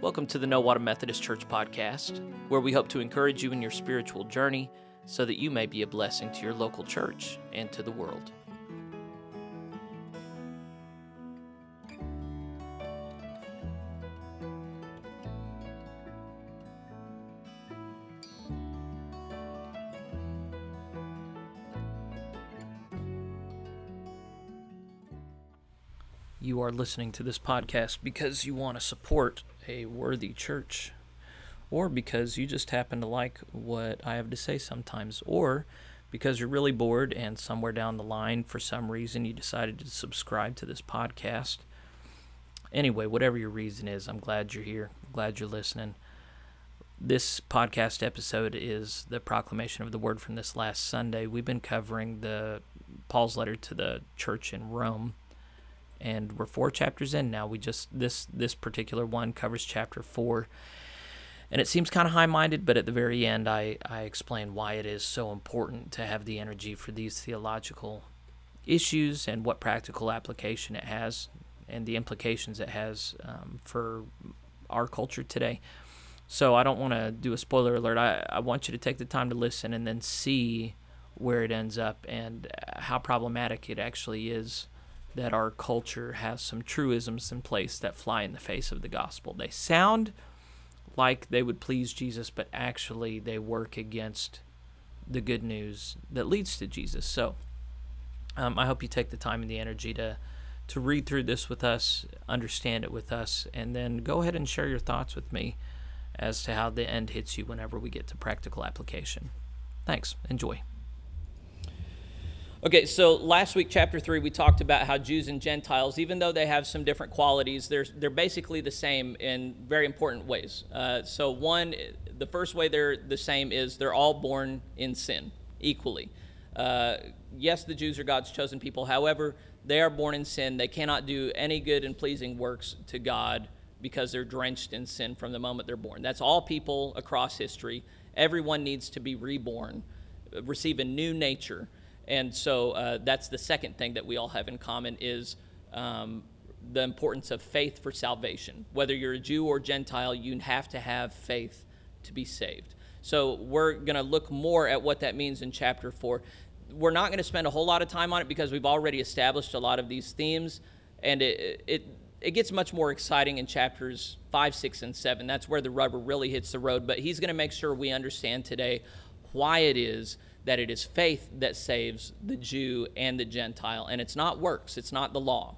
Welcome to the No Water Methodist Church podcast, where we hope to encourage you in your spiritual journey so that you may be a blessing to your local church and to the world. You are listening to this podcast because you want to support a worthy church, or because you just happen to like what I have to say sometimes, or because you're really bored and somewhere down the line, for some reason, you decided to subscribe to this podcast. Anyway, whatever your reason is, I'm glad you're here. I'm glad you're listening. This podcast episode is the proclamation of the word from this last Sunday. We've been covering the Paul's letter to the church in Rome and we're four chapters in now. We just this this particular one covers chapter four, and it seems kind of high-minded, but at the very end, I I explain why it is so important to have the energy for these theological issues and what practical application it has and the implications it has um, for our culture today. So I don't want to do a spoiler alert. I, I want you to take the time to listen and then see where it ends up and how problematic it actually is that our culture has some truisms in place that fly in the face of the gospel. They sound like they would please Jesus, but actually they work against the good news that leads to Jesus. So um, I hope you take the time and the energy to to read through this with us, understand it with us, and then go ahead and share your thoughts with me as to how the end hits you whenever we get to practical application. Thanks. Enjoy. Okay, so last week, chapter three, we talked about how Jews and Gentiles, even though they have some different qualities, they're, they're basically the same in very important ways. Uh, so, one, the first way they're the same is they're all born in sin equally. Uh, yes, the Jews are God's chosen people. However, they are born in sin. They cannot do any good and pleasing works to God because they're drenched in sin from the moment they're born. That's all people across history. Everyone needs to be reborn, receive a new nature and so uh, that's the second thing that we all have in common is um, the importance of faith for salvation. Whether you're a Jew or Gentile, you have to have faith to be saved. So we're going to look more at what that means in chapter 4. We're not going to spend a whole lot of time on it because we've already established a lot of these themes, and it, it, it gets much more exciting in chapters 5, 6, and 7. That's where the rubber really hits the road, but he's going to make sure we understand today why it is that it is faith that saves the Jew and the Gentile, and it's not works, it's not the law.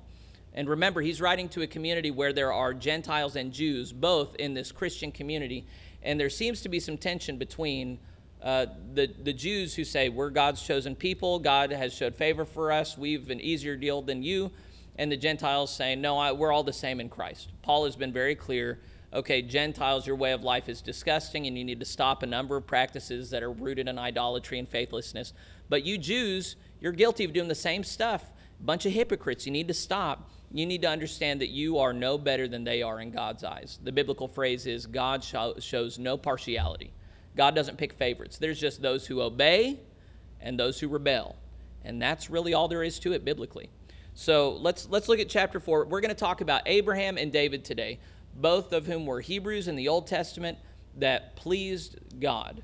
And remember, he's writing to a community where there are Gentiles and Jews both in this Christian community, and there seems to be some tension between uh, the, the Jews who say, We're God's chosen people, God has showed favor for us, we've an easier deal than you, and the Gentiles saying, No, I, we're all the same in Christ. Paul has been very clear okay, Gentiles, your way of life is disgusting and you need to stop a number of practices that are rooted in idolatry and faithlessness. But you Jews, you're guilty of doing the same stuff. Bunch of hypocrites. You need to stop. You need to understand that you are no better than they are in God's eyes. The biblical phrase is God shows no partiality. God doesn't pick favorites. There's just those who obey and those who rebel. And that's really all there is to it biblically. So let's let's look at chapter 4. We're going to talk about Abraham and David today both of whom were Hebrews in the Old Testament that pleased God.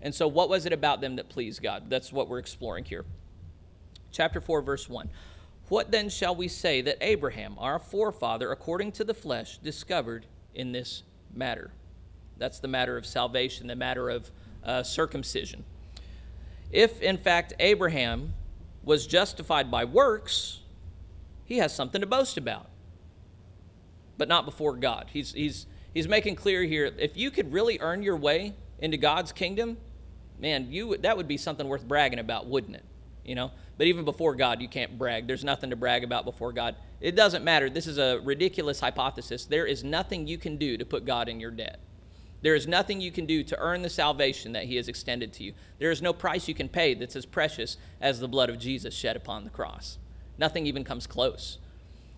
And so, what was it about them that pleased God? That's what we're exploring here. Chapter 4, verse 1. What then shall we say that Abraham, our forefather, according to the flesh, discovered in this matter? That's the matter of salvation, the matter of uh, circumcision. If, in fact, Abraham was justified by works, he has something to boast about but not before God. He's, he's, he's making clear here if you could really earn your way into God's kingdom, man, you, that would be something worth bragging about, wouldn't it? You know? But even before God, you can't brag. There's nothing to brag about before God. It doesn't matter. This is a ridiculous hypothesis. There is nothing you can do to put God in your debt. There is nothing you can do to earn the salvation that He has extended to you. There is no price you can pay that's as precious as the blood of Jesus shed upon the cross. Nothing even comes close.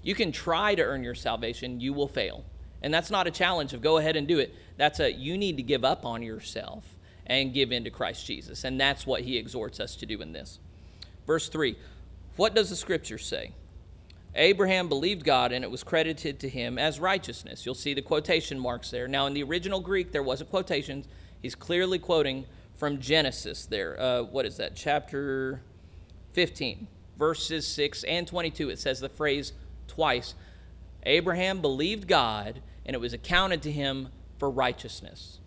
You can try to earn your salvation, you will fail. And that's not a challenge of go ahead and do it. That's a you need to give up on yourself and give in to Christ Jesus. And that's what he exhorts us to do in this. Verse 3 What does the scripture say? Abraham believed God and it was credited to him as righteousness. You'll see the quotation marks there. Now, in the original Greek, there wasn't quotations. He's clearly quoting from Genesis there. Uh, what is that? Chapter 15, verses 6 and 22. It says the phrase twice Abraham believed God and it was accounted to him for righteousness.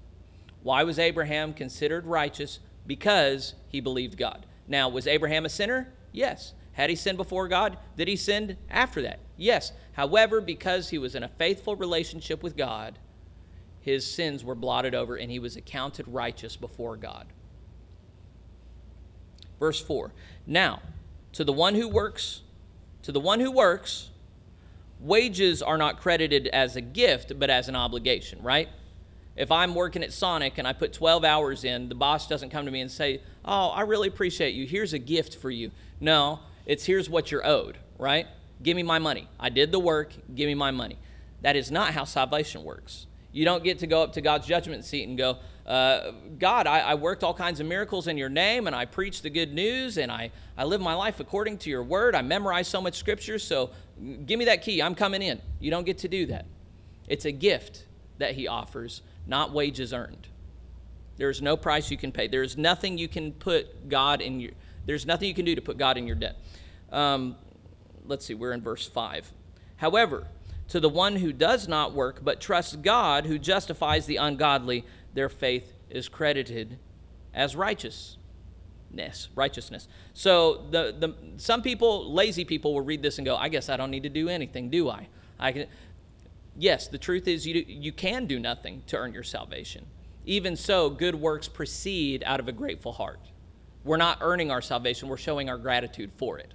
Why was Abraham considered righteous? Because he believed God. Now, was Abraham a sinner? Yes. Had he sinned before God? Did he sin after that? Yes. However, because he was in a faithful relationship with God, his sins were blotted over and he was accounted righteous before God. Verse 4 Now, to the one who works, to the one who works, wages are not credited as a gift, but as an obligation, right? If I'm working at Sonic and I put 12 hours in, the boss doesn't come to me and say, Oh, I really appreciate you. Here's a gift for you. No, it's here's what you're owed, right? Give me my money. I did the work, give me my money. That is not how salvation works. You don't get to go up to God's judgment seat and go, uh, God, I, I, worked all kinds of miracles in your name and I preached the good news and I, I live my life according to your word. I memorize so much scripture, so give me that key. I'm coming in. You don't get to do that. It's a gift that he offers, not wages earned. There's no price you can pay. There's nothing you can put God in your, there's nothing you can do to put God in your debt. Um, let's see, we're in verse 5. However, to the one who does not work but trusts God who justifies the ungodly, their faith is credited as righteousness. Righteousness. So the, the some people, lazy people, will read this and go, "I guess I don't need to do anything, do I?" I can. Yes, the truth is you you can do nothing to earn your salvation. Even so, good works proceed out of a grateful heart. We're not earning our salvation; we're showing our gratitude for it.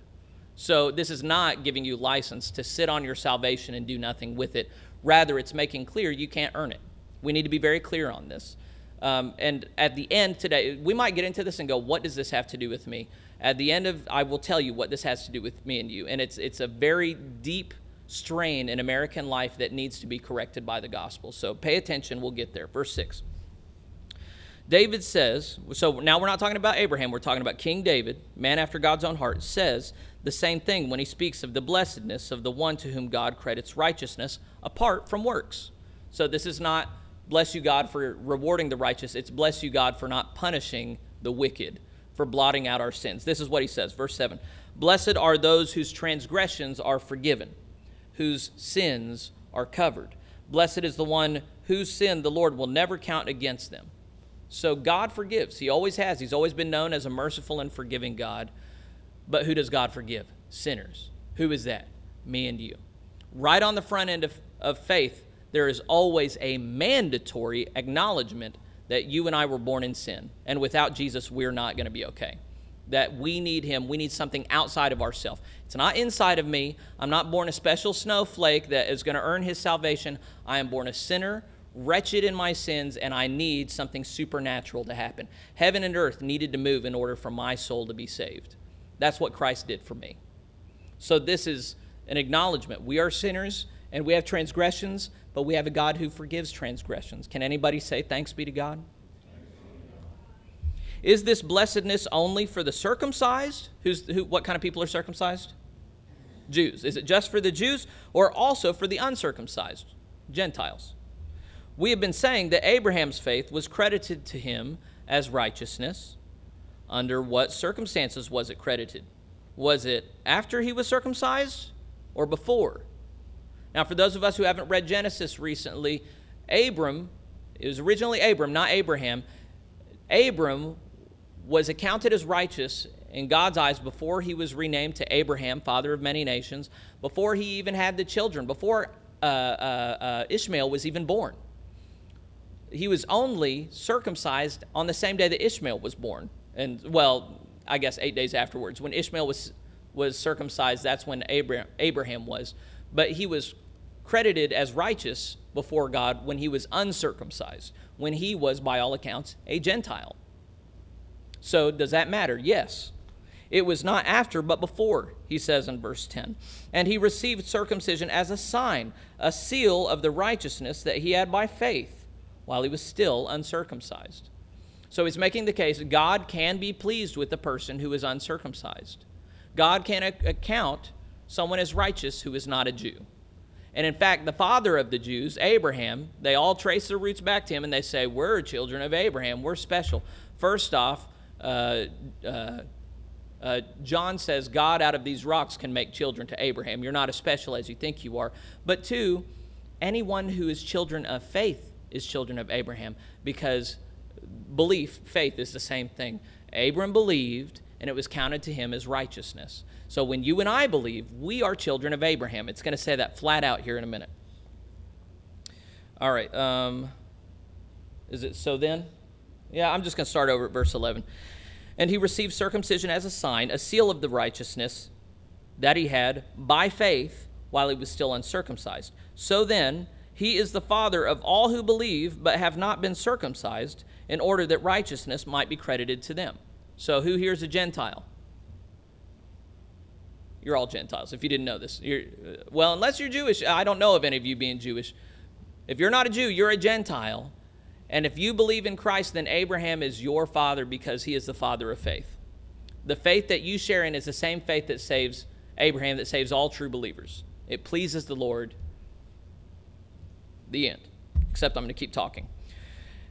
So this is not giving you license to sit on your salvation and do nothing with it. Rather, it's making clear you can't earn it. We need to be very clear on this. Um, and at the end today, we might get into this and go, what does this have to do with me? At the end of, I will tell you what this has to do with me and you. And it's, it's a very deep strain in American life that needs to be corrected by the gospel. So pay attention, we'll get there. Verse 6. David says, so now we're not talking about Abraham, we're talking about King David, man after God's own heart, says the same thing when he speaks of the blessedness of the one to whom God credits righteousness apart from works. So this is not bless you, God, for rewarding the righteous, it's bless you, God, for not punishing the wicked, for blotting out our sins. This is what he says, verse 7 Blessed are those whose transgressions are forgiven, whose sins are covered. Blessed is the one whose sin the Lord will never count against them. So God forgives. He always has. He's always been known as a merciful and forgiving God. But who does God forgive? Sinners. Who is that? Me and you. Right on the front end of, of faith, there is always a mandatory acknowledgement that you and I were born in sin. And without Jesus, we're not going to be okay. That we need Him. We need something outside of ourselves. It's not inside of me. I'm not born a special snowflake that is going to earn His salvation. I am born a sinner, wretched in my sins, and I need something supernatural to happen. Heaven and earth needed to move in order for my soul to be saved. That's what Christ did for me. So this is an acknowledgement. We are sinners and we have transgressions, but we have a God who forgives transgressions. Can anybody say thanks be to God? Is this blessedness only for the circumcised? Who's, who, what kind of people are circumcised? Jews. Is it just for the Jews or also for the uncircumcised? Gentiles. We have been saying that Abraham's faith was credited to him as righteousness under what circumstances was it credited? Was it after he was circumcised or before? Now, for those of us who haven't read Genesis recently, Abram, it was originally Abram, not Abraham. Abram was accounted as righteous in God's eyes before he was renamed to Abraham, father of many nations, before he even had the children, before uh, uh, uh, Ishmael was even born. He was only circumcised on the same day that Ishmael was born and well, I guess eight days afterwards. When Ishmael was, was circumcised, that's when Abraham, Abraham was. But he was credited as righteous before God when he was uncircumcised, when he was, by all accounts, a Gentile. So, does that matter? Yes. It was not after, but before, he says in verse 10. And he received circumcision as a sign, a seal of the righteousness that he had by faith, while he was still uncircumcised. So he's making the case God can be pleased with the person who is uncircumcised. God can account someone is righteous who is not a Jew. And in fact, the father of the Jews, Abraham, they all trace their roots back to him and they say, We're children of Abraham. We're special. First off, uh, uh, uh, John says, God out of these rocks can make children to Abraham. You're not as special as you think you are. But two, anyone who is children of faith is children of Abraham because belief, faith is the same thing. Abram believed, and it was counted to him as righteousness. So when you and I believe, we are children of Abraham. It's going to say that flat out here in a minute. All right. Um, is it so then? Yeah, I'm just going to start over at verse 11. And he received circumcision as a sign, a seal of the righteousness that he had by faith while he was still uncircumcised. So then, he is the father of all who believe but have not been circumcised, in order that righteousness might be credited to them. So, who here is a Gentile? You're all Gentiles, if you didn't know this. You're, uh, well, unless you're Jewish, I don't know of any of you being Jewish. If you're not a Jew, you're a Gentile. And if you believe in Christ, then Abraham is your father because he is the father of faith. The faith that you share in is the same faith that saves Abraham, that saves all true believers. It pleases the Lord. The end. Except I'm going to keep talking.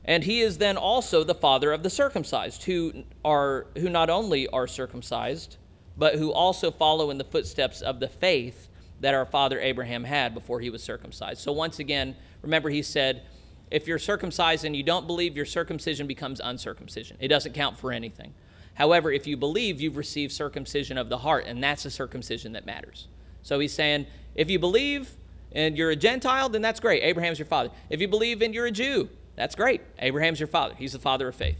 And he is then also the father of the circumcised, who are who not only are circumcised, but who also follow in the footsteps of the faith that our father Abraham had before he was circumcised. So once again, remember he said, if you're circumcised and you don't believe, your circumcision becomes uncircumcision. It doesn't count for anything. However, if you believe, you've received circumcision of the heart, and that's the circumcision that matters. So he's saying, if you believe and you're a Gentile, then that's great. Abraham's your father. If you believe and you're a Jew, that's great. Abraham's your father. He's the father of faith.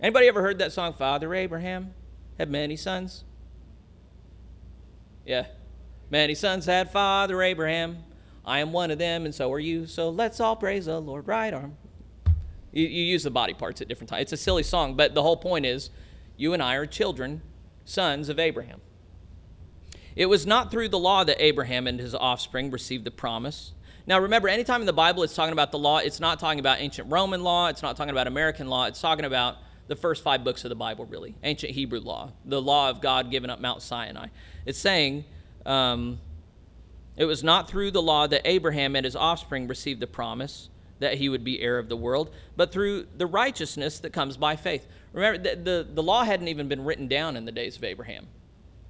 Anybody ever heard that song, Father Abraham had many sons? Yeah. Many sons had Father Abraham. I am one of them, and so are you. So let's all praise the Lord. Right arm. You, you use the body parts at different times. It's a silly song, but the whole point is you and I are children, sons of Abraham. It was not through the law that Abraham and his offspring received the promise. Now, remember, anytime in the Bible it's talking about the law, it's not talking about ancient Roman law, it's not talking about American law, it's talking about the first five books of the Bible, really ancient Hebrew law, the law of God given up Mount Sinai. It's saying, um, it was not through the law that Abraham and his offspring received the promise that he would be heir of the world, but through the righteousness that comes by faith. Remember, the, the, the law hadn't even been written down in the days of Abraham.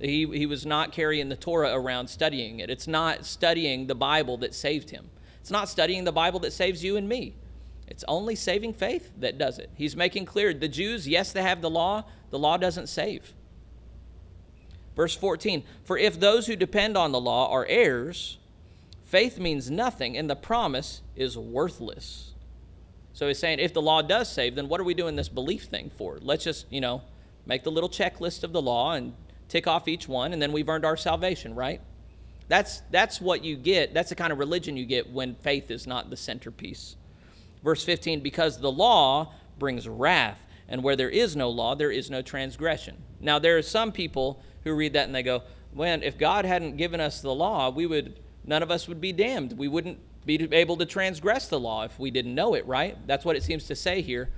He, he was not carrying the Torah around studying it. It's not studying the Bible that saved him. It's not studying the Bible that saves you and me. It's only saving faith that does it. He's making clear the Jews, yes, they have the law, the law doesn't save. Verse 14 For if those who depend on the law are heirs, faith means nothing, and the promise is worthless. So he's saying if the law does save, then what are we doing this belief thing for? Let's just, you know, make the little checklist of the law and tick off each one, and then we've earned our salvation, right? That's, that's what you get. That's the kind of religion you get when faith is not the centerpiece. Verse 15 Because the law brings wrath, and where there is no law, there is no transgression. Now, there are some people who read that and they go, "Man, if God hadn't given us the law, we would none of us would be damned. We wouldn't be able to transgress the law if we didn't know it, right?" That's what it seems to say here.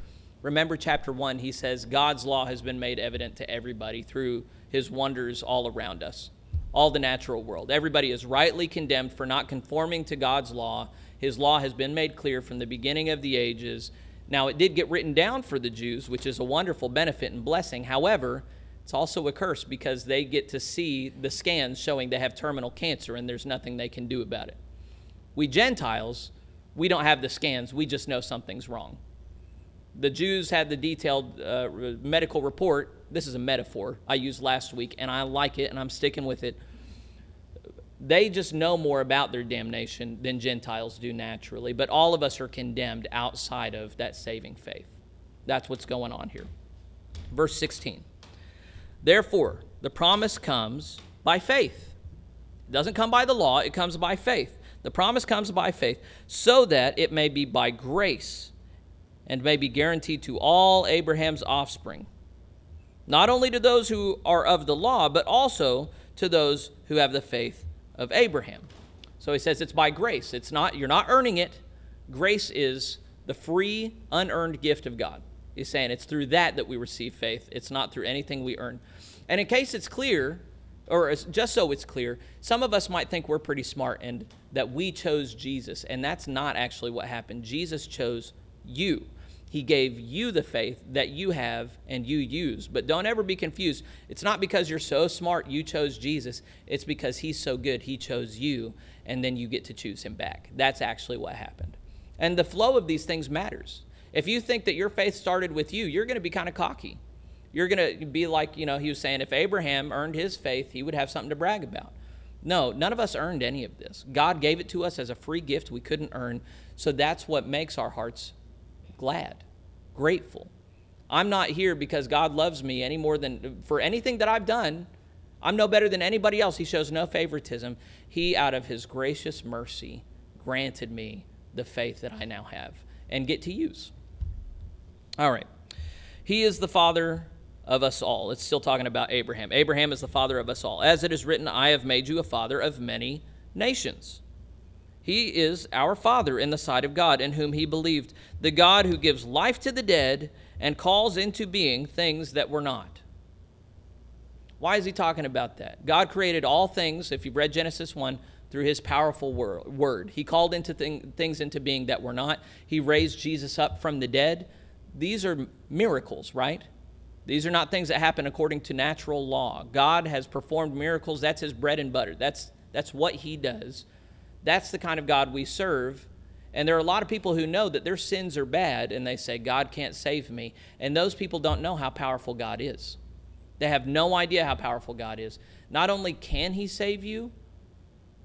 Remember chapter 1, he says God's law has been made evident to everybody through his wonders all around us. All the natural world. Everybody is rightly condemned for not conforming to God's law. His law has been made clear from the beginning of the ages. Now, it did get written down for the Jews, which is a wonderful benefit and blessing. However, it's also a curse because they get to see the scans showing they have terminal cancer and there's nothing they can do about it. We Gentiles, we don't have the scans, we just know something's wrong. The Jews had the detailed uh, medical report. This is a metaphor I used last week, and I like it and I'm sticking with it. They just know more about their damnation than Gentiles do naturally, but all of us are condemned outside of that saving faith. That's what's going on here. Verse 16. Therefore, the promise comes by faith. It doesn't come by the law, it comes by faith. The promise comes by faith so that it may be by grace and may be guaranteed to all Abraham's offspring, not only to those who are of the law, but also to those who have the faith of Abraham. So he says it's by grace. It's not you're not earning it. Grace is the free, unearned gift of God. He's saying it's through that that we receive faith. It's not through anything we earn. And in case it's clear, or just so it's clear, some of us might think we're pretty smart and that we chose Jesus, and that's not actually what happened. Jesus chose you. He gave you the faith that you have and you use. But don't ever be confused. It's not because you're so smart you chose Jesus, it's because he's so good he chose you, and then you get to choose him back. That's actually what happened. And the flow of these things matters. If you think that your faith started with you, you're going to be kind of cocky. You're going to be like, you know, he was saying if Abraham earned his faith, he would have something to brag about. No, none of us earned any of this. God gave it to us as a free gift we couldn't earn. So that's what makes our hearts glad, grateful. I'm not here because God loves me any more than for anything that I've done. I'm no better than anybody else. He shows no favoritism. He, out of his gracious mercy, granted me the faith that I now have and get to use. All right. He is the father of us all. It's still talking about Abraham. Abraham is the father of us all. As it is written, I have made you a father of many nations. He is our Father in the sight of God, in whom he believed, the God who gives life to the dead and calls into being things that were not. Why is he talking about that? God created all things, if you've read Genesis 1, through his powerful word. He called into thing, things into being that were not. He raised Jesus up from the dead. These are miracles, right? These are not things that happen according to natural law. God has performed miracles. That's his bread and butter. That's, that's what he does. That's the kind of God we serve. And there are a lot of people who know that their sins are bad and they say, God can't save me. And those people don't know how powerful God is. They have no idea how powerful God is. Not only can He save you,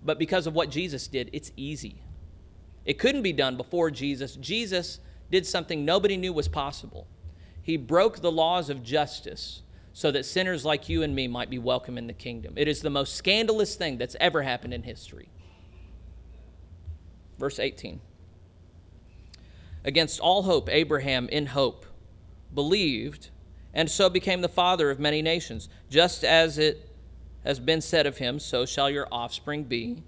but because of what Jesus did, it's easy. It couldn't be done before Jesus. Jesus did something nobody knew was possible. He broke the laws of justice so that sinners like you and me might be welcome in the kingdom. It is the most scandalous thing that's ever happened in history. Verse 18. Against all hope, Abraham, in hope, believed, and so became the father of many nations. Just as it has been said of him, so shall your offspring be.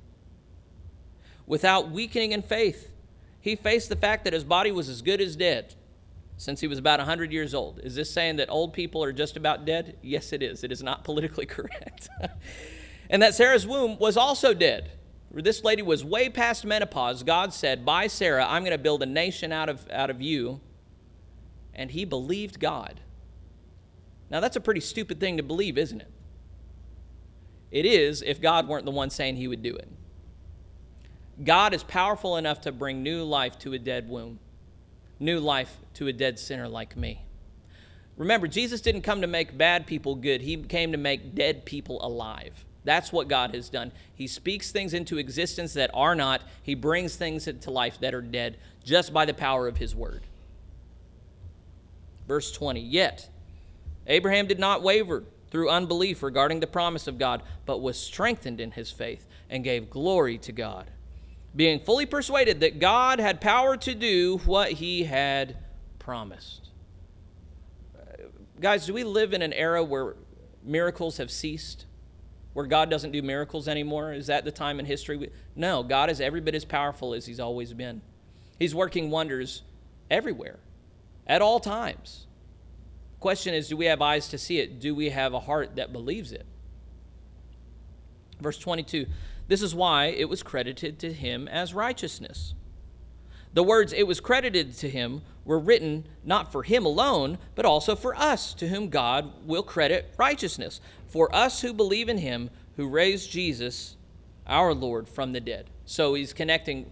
Without weakening in faith, he faced the fact that his body was as good as dead since he was about 100 years old. Is this saying that old people are just about dead? Yes, it is. It is not politically correct. and that Sarah's womb was also dead this lady was way past menopause. God said, By Sarah, I'm going to build a nation out of, out of you. And he believed God. Now, that's a pretty stupid thing to believe, isn't it? It is if God weren't the one saying he would do it. God is powerful enough to bring new life to a dead womb, new life to a dead sinner like me. Remember, Jesus didn't come to make bad people good, he came to make dead people alive. That's what God has done. He speaks things into existence that are not, He brings things into life that are dead just by the power of His word. Verse 20 Yet Abraham did not waver through unbelief regarding the promise of God, but was strengthened in his faith and gave glory to God, being fully persuaded that God had power to do what He had promised. Uh, guys, do we live in an era where miracles have ceased? where God doesn't do miracles anymore? Is that the time in history? No, God is every bit as powerful as He's always been. He's working wonders everywhere, at all times. Question is do we have eyes to see it? Do we have a heart that believes it? Verse 22 This is why it was credited to him as righteousness. The words it was credited to him were written not for him alone, but also for us, to whom God will credit righteousness. For us who believe in him who raised Jesus, our Lord, from the dead. So he's connecting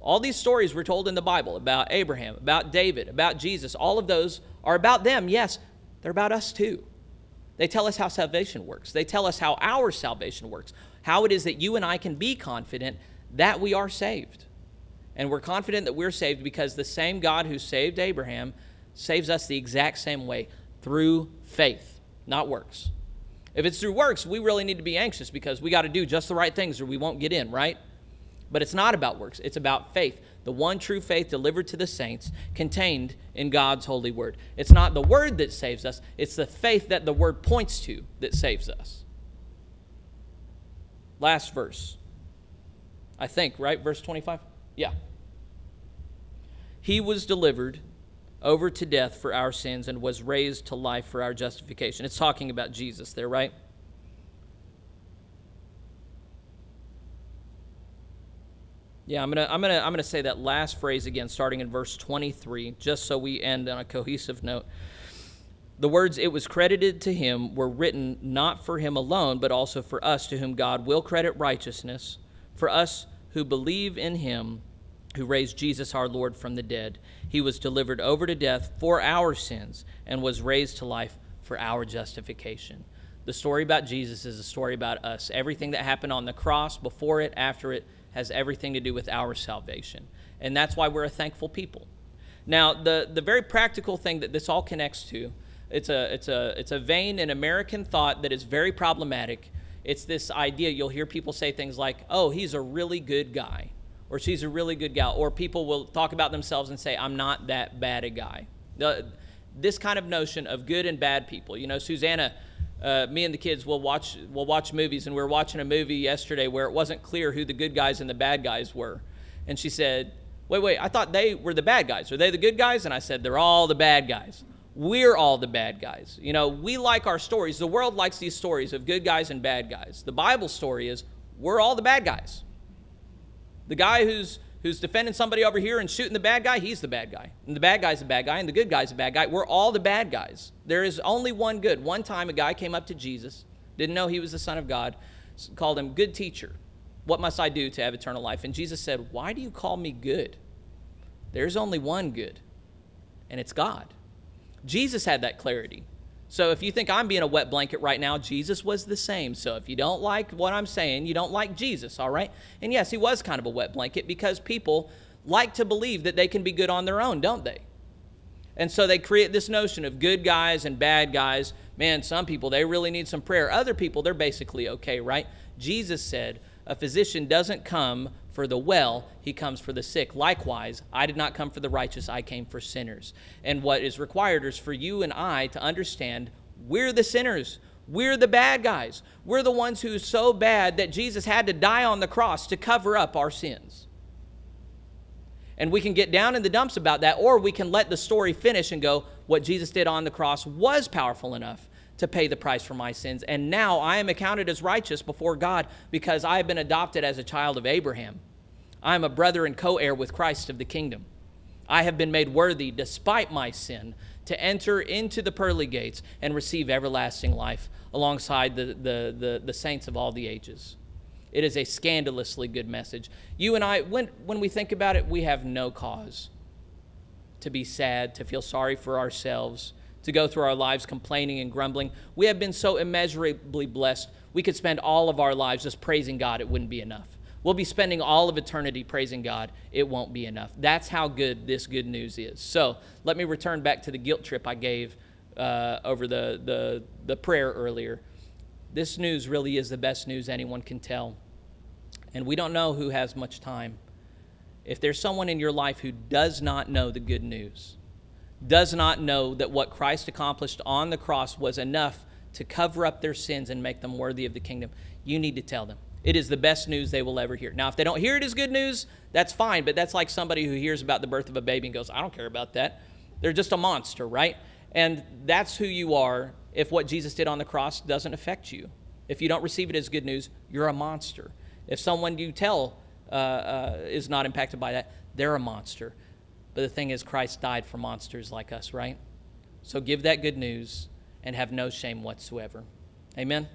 all these stories we're told in the Bible about Abraham, about David, about Jesus. All of those are about them. Yes, they're about us too. They tell us how salvation works, they tell us how our salvation works, how it is that you and I can be confident that we are saved. And we're confident that we're saved because the same God who saved Abraham saves us the exact same way through faith, not works. If it's through works, we really need to be anxious because we got to do just the right things or we won't get in, right? But it's not about works, it's about faith. The one true faith delivered to the saints contained in God's holy word. It's not the word that saves us, it's the faith that the word points to that saves us. Last verse. I think, right? Verse 25? Yeah. He was delivered over to death for our sins and was raised to life for our justification. It's talking about Jesus there, right? Yeah, I'm going to I'm going to I'm going to say that last phrase again starting in verse 23 just so we end on a cohesive note. The words "it was credited to him" were written not for him alone, but also for us, to whom God will credit righteousness, for us who believe in him, who raised Jesus our Lord from the dead. He was delivered over to death for our sins and was raised to life for our justification. The story about Jesus is a story about us. Everything that happened on the cross, before it, after it, has everything to do with our salvation. And that's why we're a thankful people. Now, the, the very practical thing that this all connects to, it's a, it's, a, it's a vein in American thought that is very problematic. It's this idea, you'll hear people say things like, oh, he's a really good guy, or she's a really good gal, or people will talk about themselves and say, I'm not that bad a guy. The, this kind of notion of good and bad people. You know, Susanna uh, me and the kids will watch will watch movies, and we were watching a movie yesterday where it wasn't clear who the good guys and the bad guys were, and she said, "Wait, wait, I thought they were the bad guys. Are they the good guys?" And I said, "They're all the bad guys. We're all the bad guys. You know, we like our stories. The world likes these stories of good guys and bad guys. The Bible story is we're all the bad guys. The guy who's who's defending somebody over here and shooting the bad guy, he's the bad guy. And the bad guy's the bad guy, and the good guy's the bad guy. We're all the bad guys. There is only one good. One time a guy came up to Jesus, didn't know he was the Son of God, called him, Good teacher. What must I do to have eternal life? And Jesus said, Why do you call me good? There's only one good, and it's God. Jesus had that clarity. So if you think I'm being a wet blanket right now, Jesus was the same. So if you don't like what I'm saying, you don't like Jesus, all right? And yes, he was kind of a wet blanket because people like to believe that they can be good on their own, don't they? And so they create this notion of good guys and bad guys. Man, some people, they really need some prayer. Other people, they're basically okay, right? Jesus said, a physician doesn't come for the well, he comes for the sick. Likewise, I did not come for the righteous, I came for sinners. And what is required is for you and I to understand we're the sinners. We're the bad guys. We're the ones who's so bad that Jesus had to die on the cross to cover up our sins. And we can get down in the dumps about that, or we can let the story finish and go, what Jesus did on the cross was powerful enough to pay the price for my sins. And now I am accounted as righteous before God because I have been adopted as a child of Abraham. I am a brother and co heir with Christ of the kingdom. I have been made worthy, despite my sin, to enter into the pearly gates and receive everlasting life alongside the, the, the, the saints of all the ages. It is a scandalously good message. You and I, when, when we think about it, we have no cause to be sad, to feel sorry for ourselves, to go through our lives complaining and grumbling. We have been so immeasurably blessed. We could spend all of our lives just praising God, it wouldn't be enough. We'll be spending all of eternity praising God. It won't be enough. That's how good this good news is. So let me return back to the guilt trip I gave uh, over the, the, the prayer earlier. This news really is the best news anyone can tell. And we don't know who has much time. If there's someone in your life who does not know the good news, does not know that what Christ accomplished on the cross was enough to cover up their sins and make them worthy of the kingdom, you need to tell them. It is the best news they will ever hear. Now, if they don't hear it as good news, that's fine, but that's like somebody who hears about the birth of a baby and goes, I don't care about that. They're just a monster, right? And that's who you are if what Jesus did on the cross doesn't affect you. If you don't receive it as good news, you're a monster. If someone you tell uh, uh, is not impacted by that, they're a monster. But the thing is, Christ died for monsters like us, right? So give that good news and have no shame whatsoever. Amen.